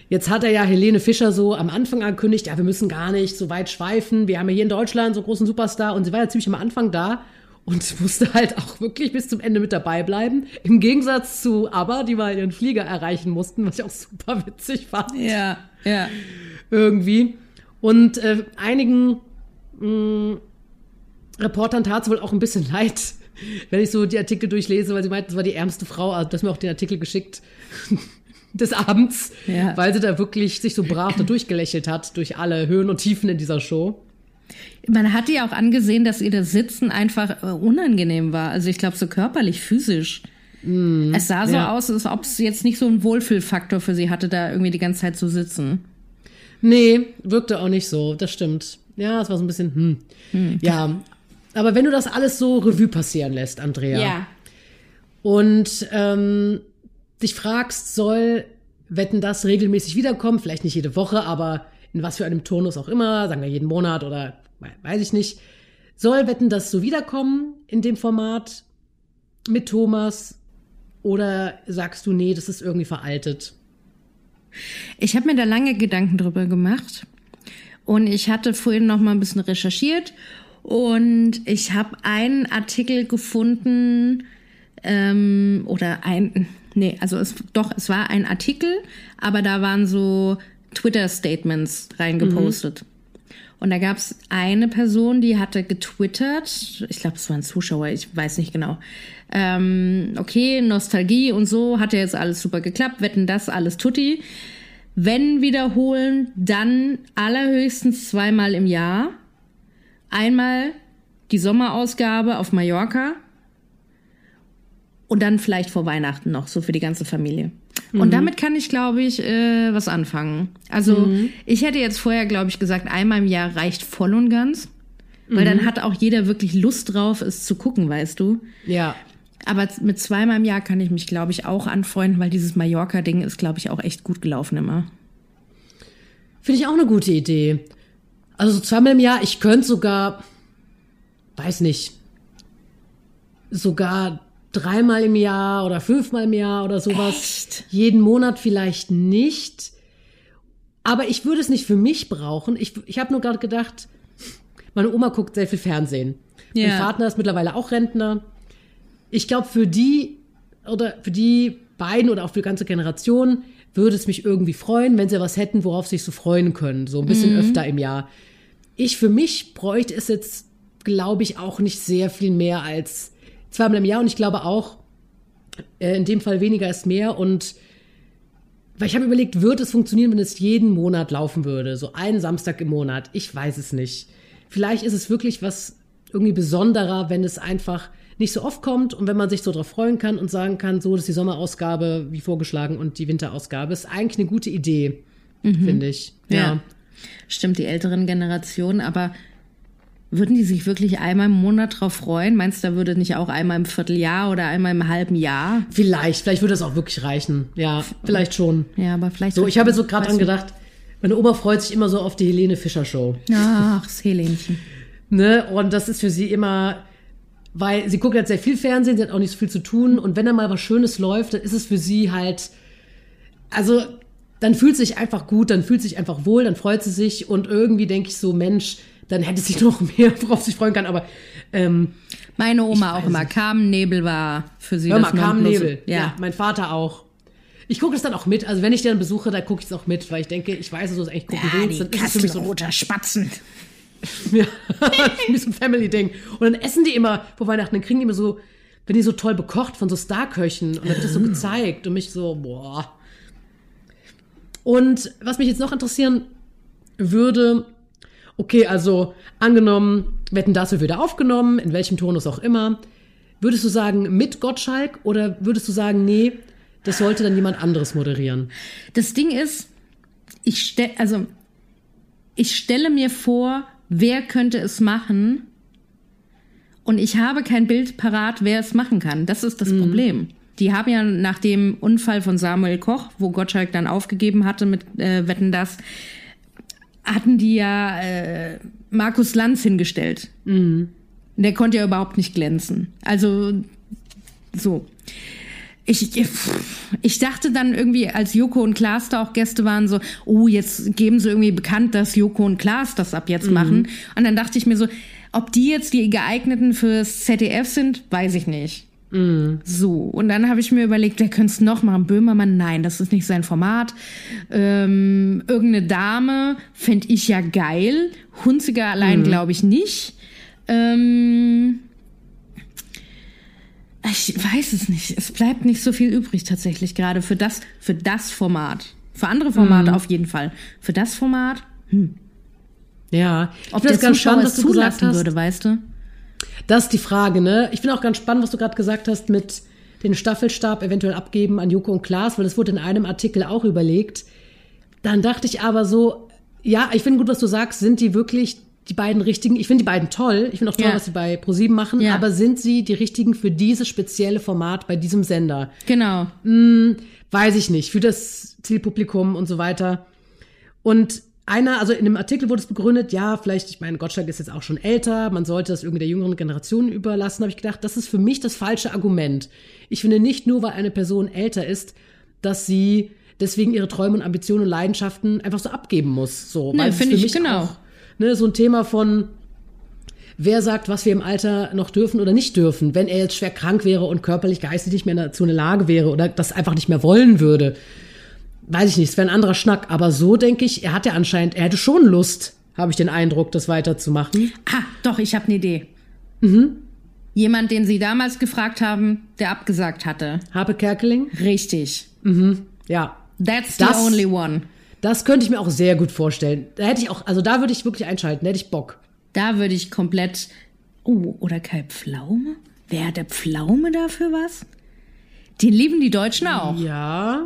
Jetzt hat er ja Helene Fischer so am Anfang angekündigt, ja, wir müssen gar nicht so weit schweifen. Wir haben ja hier in Deutschland so einen großen Superstar und sie war ja ziemlich am Anfang da und musste halt auch wirklich bis zum Ende mit dabei bleiben. Im Gegensatz zu ABBA, die mal ihren Flieger erreichen mussten, was ich auch super witzig fand Ja, ja. irgendwie. Und äh, einigen mh, Reportern tat es wohl auch ein bisschen leid, wenn ich so die Artikel durchlese, weil sie meinten, es war die ärmste Frau. Also, das mir auch den Artikel geschickt des Abends, Ja. weil sie da wirklich sich so brav da durchgelächelt hat, durch alle Höhen und Tiefen in dieser Show. Man hat ihr auch angesehen, dass ihr das Sitzen einfach äh, unangenehm war. Also ich glaube so körperlich, physisch. es sah so ja. aus, als ob es jetzt nicht so einen Wohlfühlfaktor für sie hatte, da irgendwie die ganze Zeit zu sitzen. Nee, wirkte auch nicht so, das stimmt. Ja, es war so ein bisschen, hm. Ja, aber wenn du das alles so Revue passieren lässt, Andrea, und ähm, dich fragst, soll Wetten das regelmäßig wiederkommen, vielleicht nicht jede Woche, aber in was für einem Turnus auch immer, sagen wir jeden Monat oder we- weiß ich nicht, soll Wetten das so wiederkommen in dem Format mit Thomas? Oder sagst du, nee, das ist irgendwie veraltet? Ich habe mir da lange Gedanken drüber gemacht und ich hatte vorhin noch mal ein bisschen recherchiert und ich habe einen Artikel gefunden ähm, oder ein nee also es doch es war ein Artikel aber da waren so Twitter Statements reingepostet und da gab es eine Person die hatte getwittert ich glaube es war ein Zuschauer ich weiß nicht genau ähm, okay Nostalgie und so hat ja jetzt alles super geklappt wetten das alles tutti. Wenn wiederholen, dann allerhöchstens zweimal im Jahr. Einmal die Sommerausgabe auf Mallorca und dann vielleicht vor Weihnachten noch, so für die ganze Familie. Und damit kann ich, glaube ich, äh, was anfangen. Also ich hätte jetzt vorher, glaube ich, gesagt, einmal im Jahr reicht voll und ganz. Weil dann hat auch jeder wirklich Lust drauf, es zu gucken, weißt du. Ja, Aber mit zweimal im Jahr kann ich mich, glaube ich, auch anfreunden, weil dieses Mallorca-Ding ist, glaube ich, auch echt gut gelaufen immer. Finde ich auch eine gute Idee. Also so zweimal im Jahr, ich könnte sogar, weiß nicht, sogar dreimal im Jahr oder fünfmal im Jahr oder sowas. Echt? Jeden Monat vielleicht nicht. Aber ich würde es nicht für mich brauchen. Ich, ich habe nur gerade gedacht, meine Oma guckt sehr viel Fernsehen. Ja. Mein Vater ist mittlerweile auch Rentner. Ich glaube, für die oder für die beiden oder auch für die ganze Generation würde es mich irgendwie freuen, wenn sie was hätten, worauf sie sich so freuen können. So ein bisschen öfter im Jahr. Ich für mich bräuchte es jetzt, glaube ich, auch nicht sehr viel mehr als zweimal im Jahr. Und ich glaube auch, äh, in dem Fall weniger ist mehr. Und weil ich habe überlegt, wird es funktionieren, wenn es jeden Monat laufen würde? So einen Samstag im Monat. Ich weiß es nicht. Vielleicht ist es wirklich was irgendwie besonderer, wenn es einfach nicht so oft kommt und wenn man sich so drauf freuen kann und sagen kann, so das ist die Sommerausgabe wie vorgeschlagen und die Winterausgabe ist eigentlich eine gute Idee, finde ich. Ja. Stimmt, die älteren Generationen, aber würden die sich wirklich einmal im Monat drauf freuen? Meinst du, da würde nicht auch einmal im Vierteljahr oder einmal im halben Jahr? Vielleicht, vielleicht würde es auch wirklich reichen. Ja, vielleicht schon. Ja, aber vielleicht. So, ich habe jetzt so gerade dran gedacht, meine Oma freut sich immer so auf die Helene Fischer Show. Ach, das Helenchen. Ne? Und das ist für sie immer, weil sie guckt halt sehr viel Fernsehen, sie hat auch nicht so viel zu tun. Und wenn da mal was Schönes läuft, dann ist es für sie halt, also dann fühlt sie sich einfach gut, dann fühlt sie sich einfach wohl, dann freut sie sich und irgendwie denke ich so, Mensch, dann hätte sie noch mehr, worauf sie sich freuen kann. Aber ähm, Meine Oma auch immer. Nebel war für sie hör das mal, Nonplus- Nebel. Ja. Ja. mein Vater auch. Ich gucke es dann auch mit. Also wenn ich dann besuche, dann gucke ich es auch mit, weil ich denke, ich weiß, dass du es eigentlich gucken Ja, willst. Dann ist es für mich so Kastelroter Spatzen. Ja, das ist mich so ein Family-Ding. Und dann essen die immer vor Weihnachten, dann kriegen die immer so, wenn die so toll bekocht von so Starköchen. Und dann wird das so gezeigt und mich so, boah. Und was mich jetzt noch interessieren würde, okay, also angenommen, wetten das wird wieder aufgenommen, in welchem Tonus auch immer. Würdest du sagen mit Gottschalk oder würdest du sagen, nee, das sollte dann jemand anderes moderieren? Das Ding ist, ich stell, also ich stelle mir vor, wer könnte es machen und ich habe kein Bild parat, wer es machen kann. Das ist das Problem. Die haben ja nach dem Unfall von Samuel Koch, wo Gottschalk dann aufgegeben hatte mit äh, Wetten das, hatten die ja äh, Markus Lanz hingestellt. Der konnte ja überhaupt nicht glänzen. Also so. Ich, ich dachte dann irgendwie, als Joko und Klaas da auch Gäste waren, so, oh, jetzt geben sie irgendwie bekannt, dass Joko und Klaas das ab jetzt machen. Und dann dachte ich mir so, ob die jetzt die geeigneten fürs ZDF sind, weiß ich nicht. So, und dann habe ich mir überlegt, wer könnte es noch machen? Böhmermann, nein, das ist nicht sein Format. Ähm, irgendeine Dame fände ich ja geil. Hunziger allein glaube ich nicht. Ähm, ich weiß es nicht. Es bleibt nicht so viel übrig tatsächlich gerade für das, für das Format. Für andere Formate auf jeden Fall. Für das Format, Ja, ob ich finde das ganz Zuschauer spannend, was du gesagt zulassen hast. würde, weißt du? Das ist die Frage, ne? Ich finde auch ganz spannend, was du gerade gesagt hast mit den Staffelstab eventuell abgeben an Joko und Klaas, weil das wurde in einem Artikel auch überlegt. Dann dachte ich aber so, ja, ich finde gut, was du sagst, sind die wirklich die beiden richtigen? Ich finde die beiden toll. Ich finde auch toll, Ja. was sie bei ProSieben machen, Ja. aber sind sie die richtigen für dieses spezielle Format bei diesem Sender? Genau. Weiß ich nicht, für das Zielpublikum und so weiter. Und einer, also in dem Artikel wurde es begründet, ja, vielleicht, ich meine, Gottschalk ist jetzt auch schon älter, man sollte das irgendwie der jüngeren Generation überlassen, habe ich gedacht, das ist für mich das falsche Argument. Ich finde nicht nur, weil eine Person älter ist, dass sie deswegen ihre Träume und Ambitionen und Leidenschaften einfach so abgeben muss. So, Nee, ist finde ich mich genau. auch ne, so ein Thema von, wer sagt, was wir im Alter noch dürfen oder nicht dürfen. Wenn er jetzt schwer krank wäre und körperlich, geistig nicht mehr dazu in der Lage wäre oder das einfach nicht mehr wollen würde, weiß ich nicht, es wäre ein anderer Schnack. Aber so denke ich, er hat ja anscheinend, er hätte schon Lust, habe ich den Eindruck, das weiterzumachen. Ah, doch, ich habe eine Idee. Mhm. Jemand, den sie damals gefragt haben, der abgesagt hatte. Habe Kerkeling? Richtig. Ja. That's the Das- only one. Das könnte ich mir auch sehr gut vorstellen. Da hätte ich auch, also da würde ich wirklich einschalten, da hätte ich Bock. Da würde ich komplett. Oh, oder Kai Pflaume? Wer hat der Pflaume dafür was? Den lieben die Deutschen auch. Ja.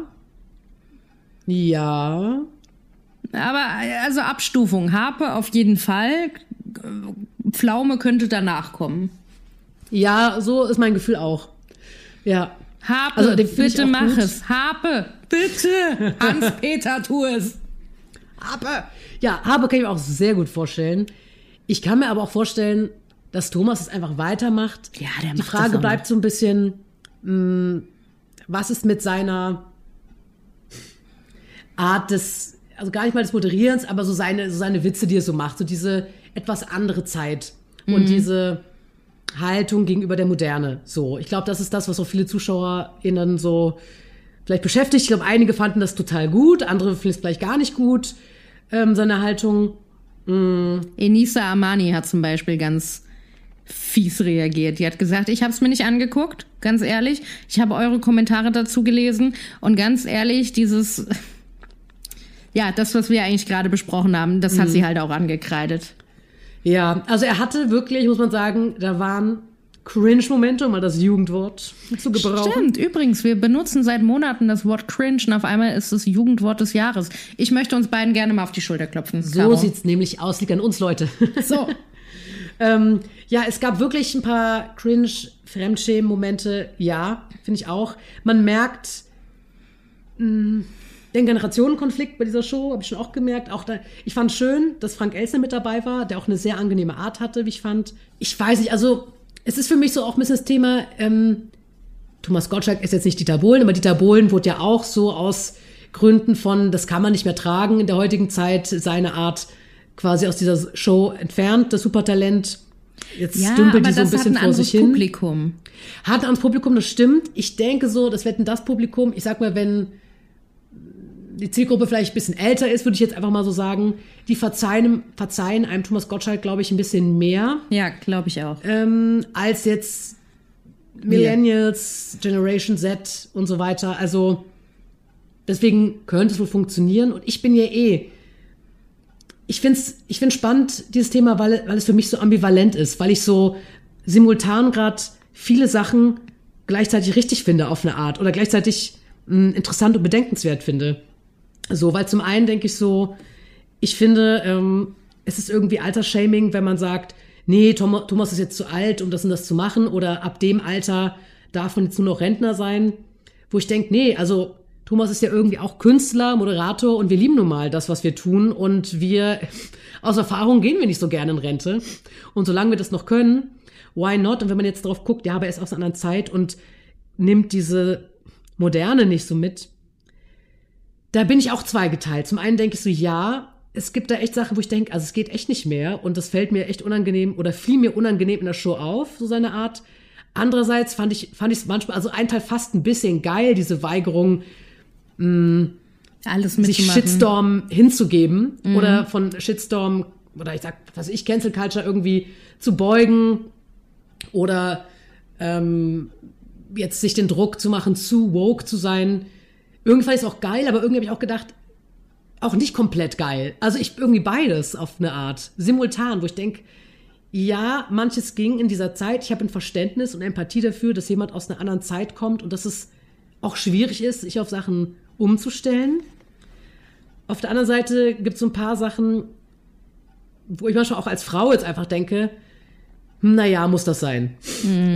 Ja. Aber also Abstufung. Harpe auf jeden Fall. Pflaume könnte danach kommen. Ja, so ist mein Gefühl auch. Ja. Harpe, Also, bitte mach gut. es. Harpe, bitte. Hans-Peter, tu es. Habe. Ja, Habe kann ich mir auch sehr gut vorstellen. Ich kann mir aber auch vorstellen, dass Thomas es einfach weitermacht. Ja, der Die macht Frage das auch bleibt so ein bisschen, mh, was ist mit seiner Art des, also gar nicht mal des Moderierens, aber so seine, so seine Witze, die er so macht, so diese etwas andere Zeit Mhm. und diese Haltung gegenüber der Moderne. So, ich glaube, das ist das, was auch viele ZuschauerInnen so vielleicht beschäftigt. Ich glaube, einige fanden das total gut, andere finden es vielleicht gar nicht gut, ähm, seine Haltung. Enisa Amani hat zum Beispiel ganz fies reagiert. Die hat gesagt, ich habe es mir nicht angeguckt, ganz ehrlich. Ich habe eure Kommentare dazu gelesen und ganz ehrlich, dieses, ja, das, was wir eigentlich gerade besprochen haben, das hat sie halt auch angekreidet. Ja, also er hatte wirklich, muss man sagen, da waren Cringe-Momente, um mal das Jugendwort zu gebrauchen. Stimmt, übrigens, wir benutzen seit Monaten das Wort cringe und auf einmal ist es Jugendwort des Jahres. Ich möchte uns beiden gerne mal auf die Schulter klopfen. So Caro. sieht's nämlich aus, liegt an uns Leute. So. ähm, ja, es gab wirklich ein paar Cringe-Fremdschämen-Momente. Ja, finde ich auch. Man merkt, mh, den Generationenkonflikt bei dieser Show, habe ich schon auch gemerkt. Auch da, ich fand schön, dass Frank Elsner mit dabei war, der auch eine sehr angenehme Art hatte, wie ich fand. Ich weiß nicht, also es ist für mich so auch ein bisschen das Thema, ähm, Thomas Gottschalk ist jetzt nicht Dieter Bohlen, aber Dieter Bohlen wurde ja auch so aus Gründen von, das kann man nicht mehr tragen in der heutigen Zeit, seine Art quasi aus dieser Show entfernt, das Supertalent. Jetzt Ja, dümpelt die so ein bisschen vor sich hin. Publikum. Hat ans Publikum, das stimmt. Ich denke so, das wird das Publikum, ich sag mal, wenn die Zielgruppe vielleicht ein bisschen älter ist, würde ich jetzt einfach mal so sagen, die verzeihen, verzeihen einem Thomas Gottschalk, glaube ich, ein bisschen mehr Ja, glaube ich auch. ähm, als jetzt Millennials, Generation Z und so weiter. Also deswegen könnte es wohl funktionieren. Und ich bin ja eh. Ich finde es ich find's spannend, dieses Thema, weil, weil es für mich so ambivalent ist, weil ich so simultan gerade viele Sachen gleichzeitig richtig finde auf eine Art oder gleichzeitig mh, interessant und bedenkenswert finde. So, weil zum einen denke ich so, ich finde, ähm, es ist irgendwie Altersshaming, wenn man sagt, nee, Tom, Thomas ist jetzt zu alt, um das und das zu machen, oder ab dem Alter darf man jetzt nur noch Rentner sein. Wo ich denke, nee, also Thomas ist ja irgendwie auch Künstler, Moderator und wir lieben nun mal das, was wir tun. Und wir, aus Erfahrung gehen wir nicht so gerne in Rente. Und solange wir das noch können, why not? Und wenn man jetzt drauf guckt, ja, aber er ist aus einer anderen Zeit und nimmt diese Moderne nicht so mit, da bin ich auch zweigeteilt. Zum einen denke ich so, ja, es gibt da echt Sachen, wo ich denke, also es geht echt nicht mehr und das fällt mir echt unangenehm oder fiel mir unangenehm in der Show auf, so seine Art. Andererseits fand ich fand ich es manchmal, also ein Teil fast ein bisschen geil, diese Weigerung, Alles sich. Shitstorm hinzugeben oder von Shitstorm oder ich sag, was weiß ich, Cancel Culture irgendwie zu beugen oder ähm, jetzt sich den Druck zu machen, zu woke zu sein. Irgendwie fand ich es auch geil, aber irgendwie habe ich auch gedacht, auch nicht komplett geil. Also ich irgendwie beides auf eine Art, simultan, wo ich denke, ja, manches ging in dieser Zeit. Ich habe ein Verständnis und Empathie dafür, dass jemand aus einer anderen Zeit kommt und dass es auch schwierig ist, sich auf Sachen umzustellen. Auf der anderen Seite gibt es so ein paar Sachen, wo ich manchmal auch als Frau jetzt einfach denke, hm, naja, muss das sein.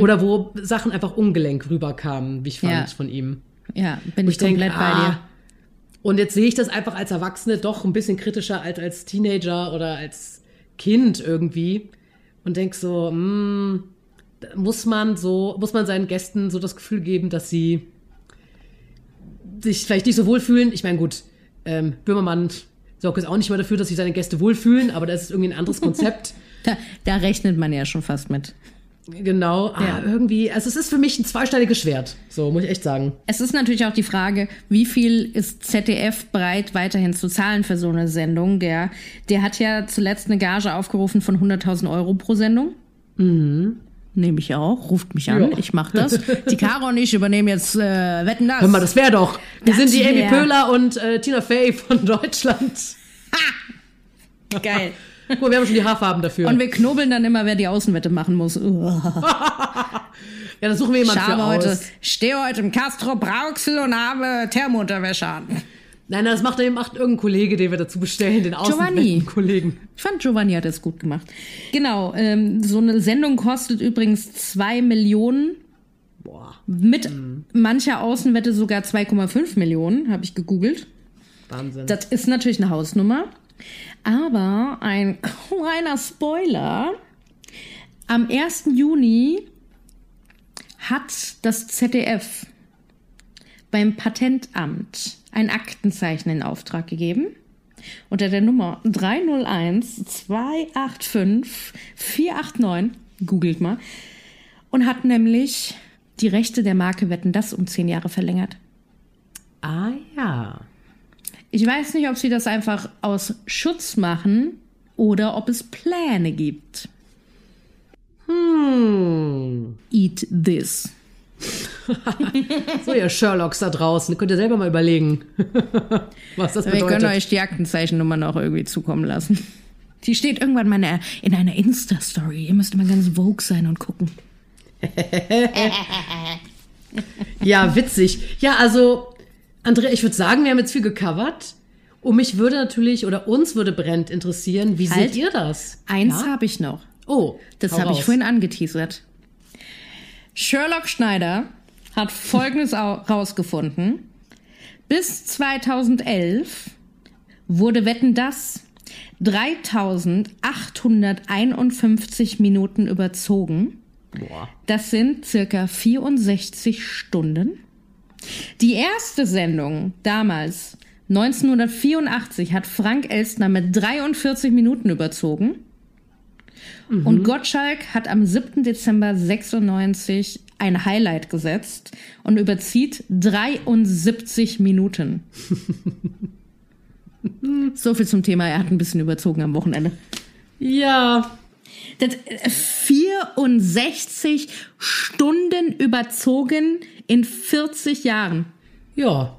Oder wo Sachen einfach ungelenk rüberkamen, wie ich fand, Ja. von ihm. Ja, bin Wo ich, komplett bei dir. ah, Und jetzt sehe ich das einfach als Erwachsene doch ein bisschen kritischer als als Teenager oder als Kind irgendwie. Und denk so, hm, da muss man so, muss man seinen Gästen so das Gefühl geben, dass sie sich vielleicht nicht so wohlfühlen. Ich meine, gut, ähm, Böhmermann sorgt jetzt auch nicht mal dafür, dass sich seine Gäste wohlfühlen, aber das ist irgendwie ein anderes Konzept. Da, da rechnet man ja schon fast mit. Genau, ah, Ja. irgendwie, also es ist für mich ein zweischneidiges Schwert. So, muss ich echt sagen. Es ist natürlich auch die Frage, wie viel ist ZDF bereit, weiterhin zu zahlen für so eine Sendung? Der, der hat ja zuletzt eine Gage aufgerufen von 100.000 Euro pro Sendung. Mhm. Nehme ich auch, ruft mich an, Ja. ich mache das. Die Caro und ich übernehmen jetzt äh, Wetten das. Hör mal, das wäre doch. Wir Das sind die Amy Pöhler und äh, Tina Fey von Deutschland. geil. Guck mal, wir haben schon die Haarfarben dafür. Und wir knobeln dann immer, wer die Außenwette machen muss. ja, dann suchen wir Ich jemanden für habe heute, aus. stehe heute im Castro Brauxel und habe Thermounterwäsche an. Nein, das macht, macht irgendein Kollege, den wir dazu bestellen, den Giovanni. Außenwetten-Kollegen. Ich fand, Giovanni hat das gut gemacht. Genau, ähm, so eine Sendung kostet übrigens zwei Millionen. Boah, Mit mancher Außenwette sogar 2,5 Millionen, habe ich gegoogelt. Wahnsinn. Das ist natürlich eine Hausnummer. Aber ein kleiner Spoiler. Am 1. Juni hat das ZDF beim Patentamt ein Aktenzeichen in Auftrag gegeben. Unter der Nummer 301 285 489, googelt mal, und hat nämlich die Rechte der Marke Wetten das um zehn Jahre verlängert. ah ja. Ich weiß nicht, ob sie das einfach aus Schutz machen oder ob es Pläne gibt. Hm. Eat this. So, ihr Sherlocks da draußen, könnt ihr selber mal überlegen, was das Wir bedeutet. können euch die Aktenzeichennummer noch irgendwie zukommen lassen. Die steht irgendwann mal in einer, in einer Insta-Story. Ihr müsst mal ganz vogue sein und gucken. Ja, witzig. Ja, also, Andrea, ich würde sagen, wir haben jetzt viel gecovert. Und mich würde natürlich, oder uns würde brennend interessieren, wie Halt. seht ihr das? Eins Ja? habe ich noch. Oh, Das habe ich vorhin angeteasert. Sherlock Schneider hat Folgendes au- rausgefunden. Bis 2011 wurde Wetten das 3851 Minuten überzogen. Boah. Das sind circa 64 Stunden. Die erste Sendung damals, 1984, hat Frank Elstner mit 43 Minuten überzogen. Und Gottschalk hat am 7. Dezember 96 ein Highlight gesetzt und überzieht 73 Minuten. so viel zum Thema, er hat ein bisschen überzogen am Wochenende. Ja, Das, äh, 64 Stunden überzogen in 40 Jahren. ja.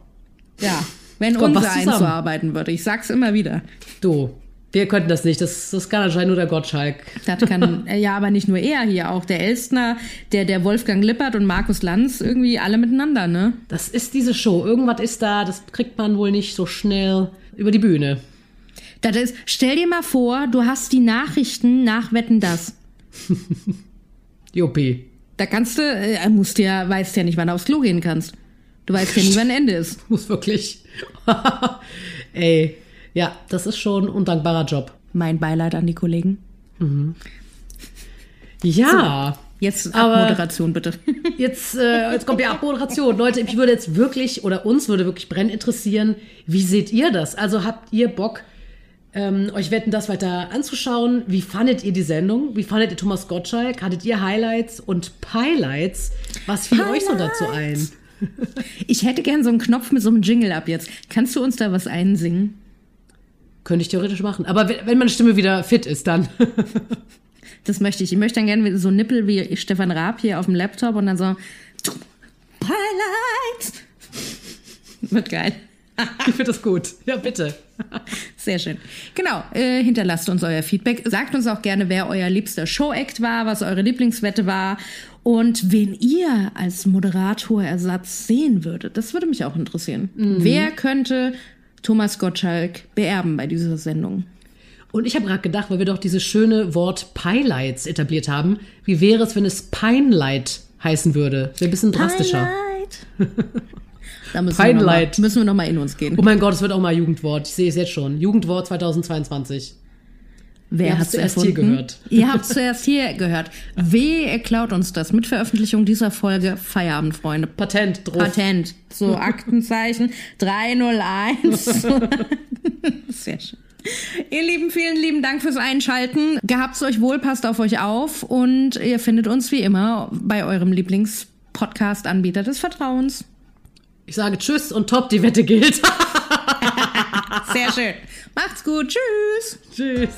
Ja, wenn Kommt unser eins so arbeiten würde. Ich sag's immer wieder. Du, wir könnten das nicht. Das, das kann anscheinend nur der Gottschalk. Das kann, äh, ja, aber nicht nur er hier, auch der Elstner, der, der Wolfgang Lippert und Markus Lanz, irgendwie alle miteinander, ne? Das ist diese Show. Irgendwas ist da, das kriegt man wohl nicht so schnell über die Bühne. Das ist, stell dir mal vor, du hast die Nachrichten nach Wetten das. Juppie. Da kannst du, äh, musst ja, weißt ja nicht, wann du aufs Klo gehen kannst. Du weißt ja nie, wann Ende ist. Muss wirklich. Ey, ja, das ist schon ein undankbarer Job. Mein Beileid an die Kollegen. Ja. Jetzt Aber- Abmoderation bitte. Jetzt, äh, jetzt kommt die Abmoderation. Leute, mich würde jetzt wirklich, oder uns würde wirklich brennend interessieren, wie seht ihr das? Also habt ihr Bock, ähm, euch wetten, das weiter anzuschauen? Wie fandet ihr die Sendung? Wie fandet ihr Thomas Gottschalk? Hattet ihr Highlights und Highlights? Was fiel euch so dazu ein? Ich hätte gern so einen Knopf mit so einem Jingle ab jetzt. Kannst du uns da was einsingen? Könnte ich theoretisch machen. Aber wenn wenn meine Stimme wieder fit ist, dann. Das möchte ich. Ich möchte dann gerne so Nippel wie Stefan Raab hier auf dem Laptop und dann so Highlights. Wird geil. ich finde das gut. Ja, bitte. Sehr schön. Genau, äh, hinterlasst uns euer Feedback. Sagt uns auch gerne, wer euer liebster Show-Act war, was eure Lieblingswette war und wen ihr als Moderatorersatz sehen würdet. Das würde mich auch interessieren. Wer könnte Thomas Gottschalk beerben bei dieser Sendung? Und ich habe gerade gedacht, weil wir doch dieses schöne Wort Pielights etabliert haben, wie wäre es, wenn es Pinelight heißen würde? Wäre ein bisschen drastischer. Highlight. Da müssen wir, noch mal, müssen wir noch mal in uns gehen. Oh mein Gott, es wird auch mal Jugendwort. Ich sehe es jetzt schon. Jugendwort 2022. Wer Ihr hat zuerst erfunden? hier gehört. Ihr habt zuerst hier gehört. Wehe, ihr klaut uns das. Mit Veröffentlichung dieser Folge Feierabend, Freunde. Patent drauf. Patent. So, Aktenzeichen 301. Sehr schön. Ihr Lieben, vielen lieben Dank fürs Einschalten. Gehabt's euch wohl, passt auf euch auf und ihr findet uns wie immer bei eurem Lieblings-Podcast-Anbieter des Vertrauens. Ich sage Tschüss und top, die Wette gilt. Sehr schön. Macht's gut. Tschüss. Tschüss.